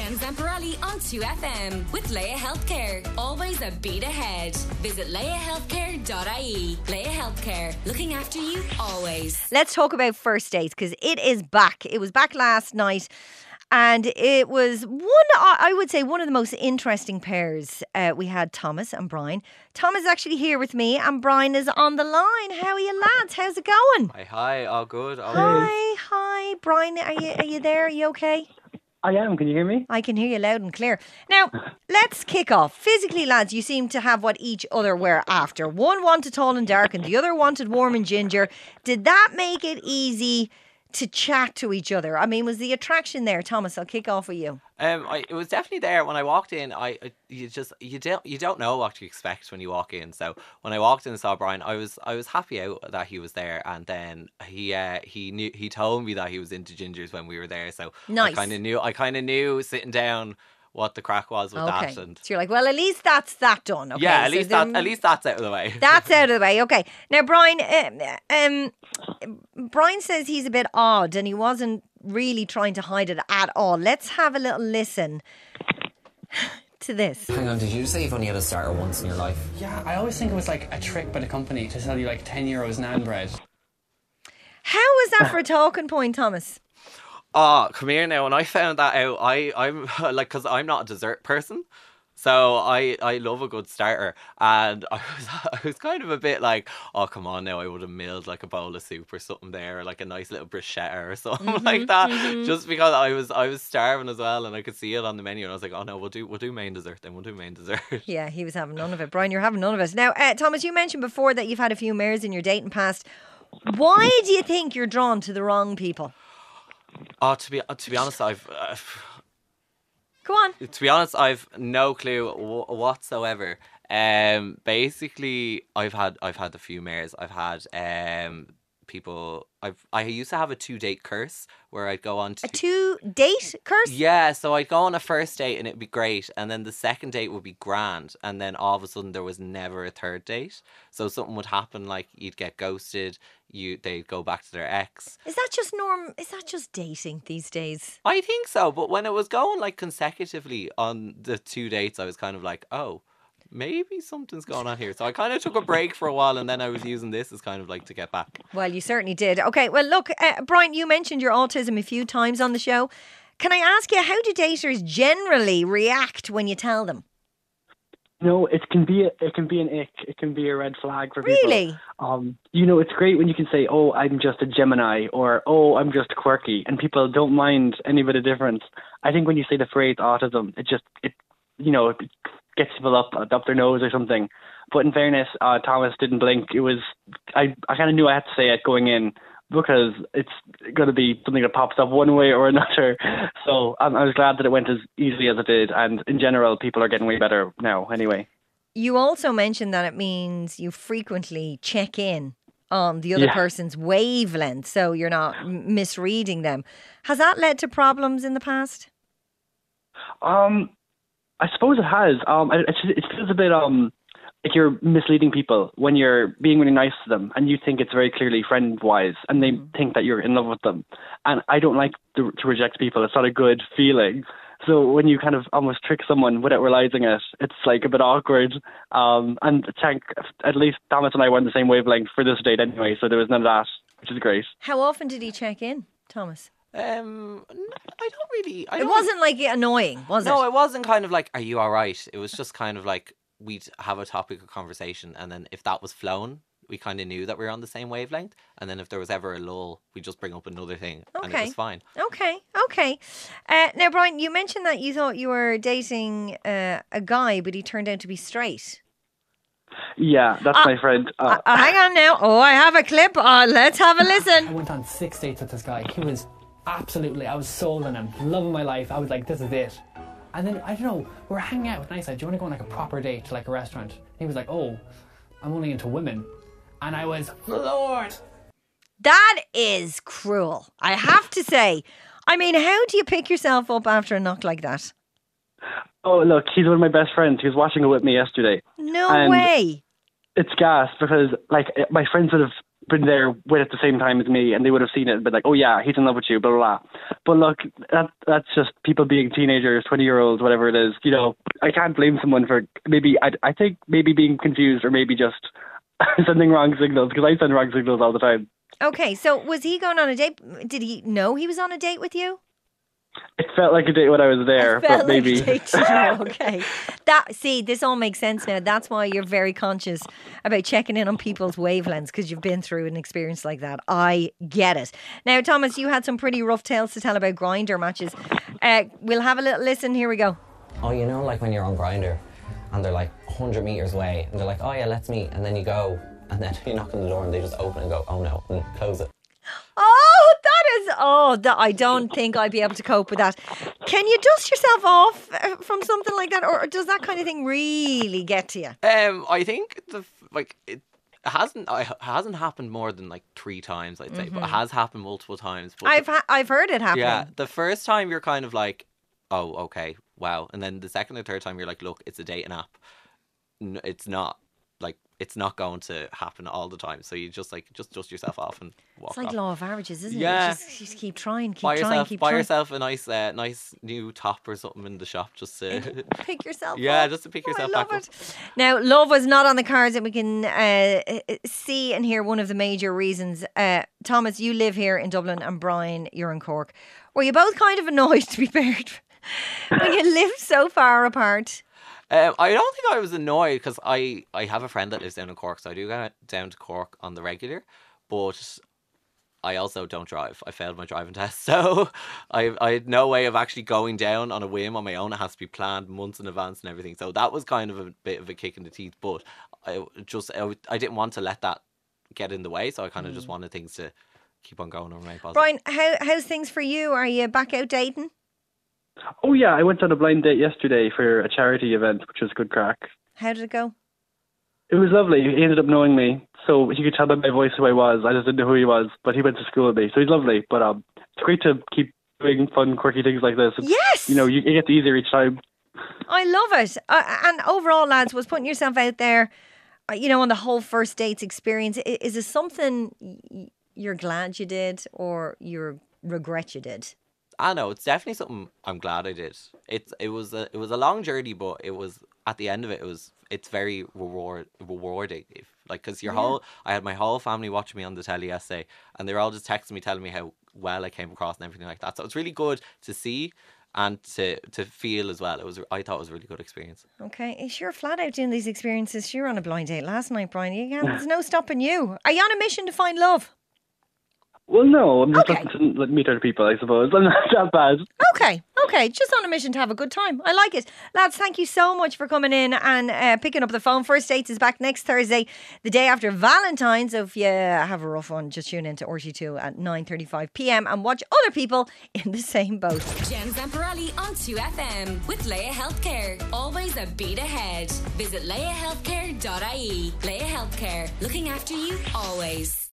Jen Zamparelli on 2FM with Laya Healthcare. Always a beat ahead. Visit layahealthcare.ie. Laya Healthcare, looking after you always. Let's talk about first dates because it is back. It was back last night. And it was one, I would say, one of the most interesting pairs. Uh, we had Thomas and Brian. Thomas is actually here with me, and Brian is on the line. How are you, lads? How's it going? Hi, hi, all good. All Hi, hi, Brian. Are you are you there? Are you okay? I am. Can you hear me? I can hear you loud and clear. Now, let's kick off. Physically, lads, you seem to have what each other were after. One wanted tall and dark, and the other wanted warm and ginger. Did that make it easy to chat to each other? I mean, was the attraction there, Thomas? I'll kick off with you. Um, I, it was definitely there when I walked in. I, I you just you don't you don't know what to expect when you walk in. So when I walked in and saw Brian, I was I was happy out that he was there. And then he uh, he knew he told me that he was into gingers when we were there. So Nice. I kind of knew I kind of knew sitting down what the crack was with Okay. that. And So you're like, well, at least that's that done. Okay. yeah, at so least that at least that's out of the way. That's out of the way. Okay. Now, Brian, um, um, Brian says he's a bit odd and he wasn't really trying to hide it at all. Let's have a little listen to this. Hang on, did you say you've only had a starter once in your life? Yeah, I always think it was like a trick by the company to sell you like 10 euros naan bread. How was that for a talking point, Thomas? Oh, come here now. When I found that out, I I'm like because I'm not a dessert person, so I I love a good starter, and I was I was kind of a bit like, oh come on now, I would have milled like a bowl of soup or something there, or like a nice little bruschetta or something like that, just because I was I was starving as well, and I could see it on the menu, and I was like, oh no, we'll do we'll do main dessert then, we'll do main dessert. Yeah, he was having none of it. Brian, you're having none of it. Now, uh, Thomas, you mentioned before that you've had a few mares in your dating past. Why do you think you're drawn to the wrong people? oh, to be to be honest, I've. Uh, Go on. to be honest, I've no clue w- whatsoever. Um, basically, I've had I've had a few mares. I've had um people. I've I used to have a two date curse where I'd go on to A two date curse? yeah, so I'd go on a first date and it'd be great, and then the second date would be grand, and then all of a sudden there was never a third date. So something would happen, like you'd get ghosted, you they'd go back to their ex. Is that just norm? Is that just dating these days? I think so, but when it was going like consecutively on the two dates, I was kind of like, oh, maybe something's going on here. So I kind of took a break for a while, and then I was using this as kind of like to get back. Well, you certainly did. Okay, well, look, uh, Brian, you mentioned your autism a few times on the show. Can I ask you, how do daters generally react when you tell them? No, it can be a, it can be an ick. It can be a red flag for Really? people. Um, you know, it's great when you can say, "Oh, I'm just a Gemini," or "Oh, I'm just quirky," and people don't mind any bit of difference. I think when you say the phrase autism, it just it you know it gets people up up their nose or something. But in fairness, uh, Thomas didn't blink. It was I I kind of knew I had to say it going in because it's going to be something that pops up one way or another. So um, I was glad that it went as easily as it did, and in general, people are getting way better now. Anyway. You also mentioned that it means you frequently check in on the other Yeah. person's wavelength so you're not misreading them. Has that led to problems in the past? Um, I suppose it has. Um, it, feels a bit um like you're misleading people when you're being really nice to them, and you think it's very clearly friend wise, and they think that you're in love with them. And I don't like to, to reject people. It's not a good feeling. So when you kind of almost trick someone without realizing it, it's like a bit awkward. Um, and thank at least Thomas and I were on the same wavelength for this date anyway, so there was none of that, which is great. How often did he check in, Thomas? Um, n- I don't really. I It don't- wasn't like annoying, was No, it? No, it wasn't kind of like, "Are you all right?" It was just kind of like we'd have a topic of conversation, and then if that was flown, we kind of knew that we were on the same wavelength. And then if there was ever a lull, we just bring up another thing, and it was fine. Okay, okay. Uh, now, Brian, you mentioned that you thought you were dating uh, a guy, but he turned out to be straight. Yeah, that's my friend. Uh, Uh, hang on now. Oh, I have a clip. Uh, let's have a listen. I went on six dates with this guy. He was absolutely, I was sold on him, loving my life. I was like, this is it. And then, I don't know, we were hanging out with nice. I said, do you want to go on like a proper date to like a restaurant? He was like, oh, I'm only into women. And I was floored. That is cruel. I have to say. I mean, how do you pick yourself up after a knock like that? oh, look, he's one of my best friends. He was watching it with me yesterday. No And- way. it's gas because like my friends would have been there with at the same time as me, and they would have seen it and been like, "Oh yeah, he's in love with you," blah blah. blah. But look, that that's just people being teenagers, twenty year olds, whatever it is. You know, I can't blame someone for maybe. I I think maybe being confused or maybe just sending wrong signals because I send wrong signals all the time. Okay, so was he going on a date? Did he know he was on a date with you? It felt like a date when I was there, Felt but maybe. like a date to you, okay. That see, this all makes sense now. That's why you're very conscious about checking in on people's wavelengths because you've been through an experience like that. I get it. Now, Thomas, you had some pretty rough tales to tell about Grindr matches. Uh, we'll have a little listen. Here we go. Oh, you know, like when you're on Grindr and they're like 100 meters away and they're like, oh yeah, let's meet. And then you go and then you knock on the door and they just open and go, oh no, and close it. Oh, that is oh, that, I don't think I'd be able to cope with that. Can you dust yourself off uh, from something like that, or does that kind of thing really get to you? Um, I think the like it hasn't I it hasn't happened more than like three times I'd say, but it has happened multiple times. But I've ha- I've heard it happen. yeah, the first time you're kind of like, oh okay, wow, and then the second or third time you're like, look, it's a dating app. N- it's not like it's not going to happen all the time. So you just like just dust yourself off and walk It's like off. law of averages, isn't it? Yeah. Just, just keep trying, keep buy trying, yourself, keep buy trying. yourself a nice, uh, nice new top or something in the shop. Just to, Pick yourself yeah, up. just to pick Oh, I yourself love back up. Now, love was not on the cards, and we can uh, uh, see and hear one of the major reasons. Uh, Thomas, you live here in Dublin, and Brian, you're in Cork. Were you both kind of annoyed to be paired when you live so far apart? Um, I don't think I was annoyed because I, I have a friend that lives down in Cork, so I do go down to Cork on the regular, but I also don't drive. I failed my driving test, so I I had no way of actually going down on a whim on my own. It has to be planned months in advance and everything. So that was kind of a bit of a kick in the teeth, but I just I, I didn't want to let that get in the way, so I kind of just wanted things to keep on going and remain positive. Brian, how, how's things for you? Are you back out dating? Oh yeah, I went on a blind date yesterday for a charity event, which was good crack. How did it go? It was lovely. He ended up knowing me, so he could tell by my voice who I was. I just didn't know who he was, but he went to school with me, so he's lovely. But um, it's great to keep doing fun, quirky things like this. It's- Yes! You know, you, it gets easier each time. I love it. Uh, and overall, lads, was putting yourself out there, uh, you know, on the whole first dates experience. i- Is it something you're glad you did or you regret you did? I know it's definitely something I'm glad I did. It's it was a it was a long journey, but it was at the end of it, it was it's very reward rewarding. If like because your whole I had my whole family watching me on the telly yesterday, and they were all just texting me telling me how well I came across and everything like that. So it's really good to see and to to feel as well. It was I thought it was a really good experience. Okay, is you're flat out doing these experiences. You're on a blind date last night, Brian. You can't, there's no stopping you. Are you on a mission to find love? Well, no, I'm just Okay. looking to meet other people, I suppose. I'm not that bad. Okay, okay, just on a mission to have a good time. I like it. Lads, thank you so much for coming in and uh, picking up the phone. First Dates is back next Thursday, the day after Valentine's. So if you have a rough one, just tune in to RT2 at 9.35pm and watch other people in the same boat. Jen Zamparelli on 2FM with Laya Healthcare. Always a beat ahead. Visit layahealthcare.ie. Laya Healthcare, looking after you always.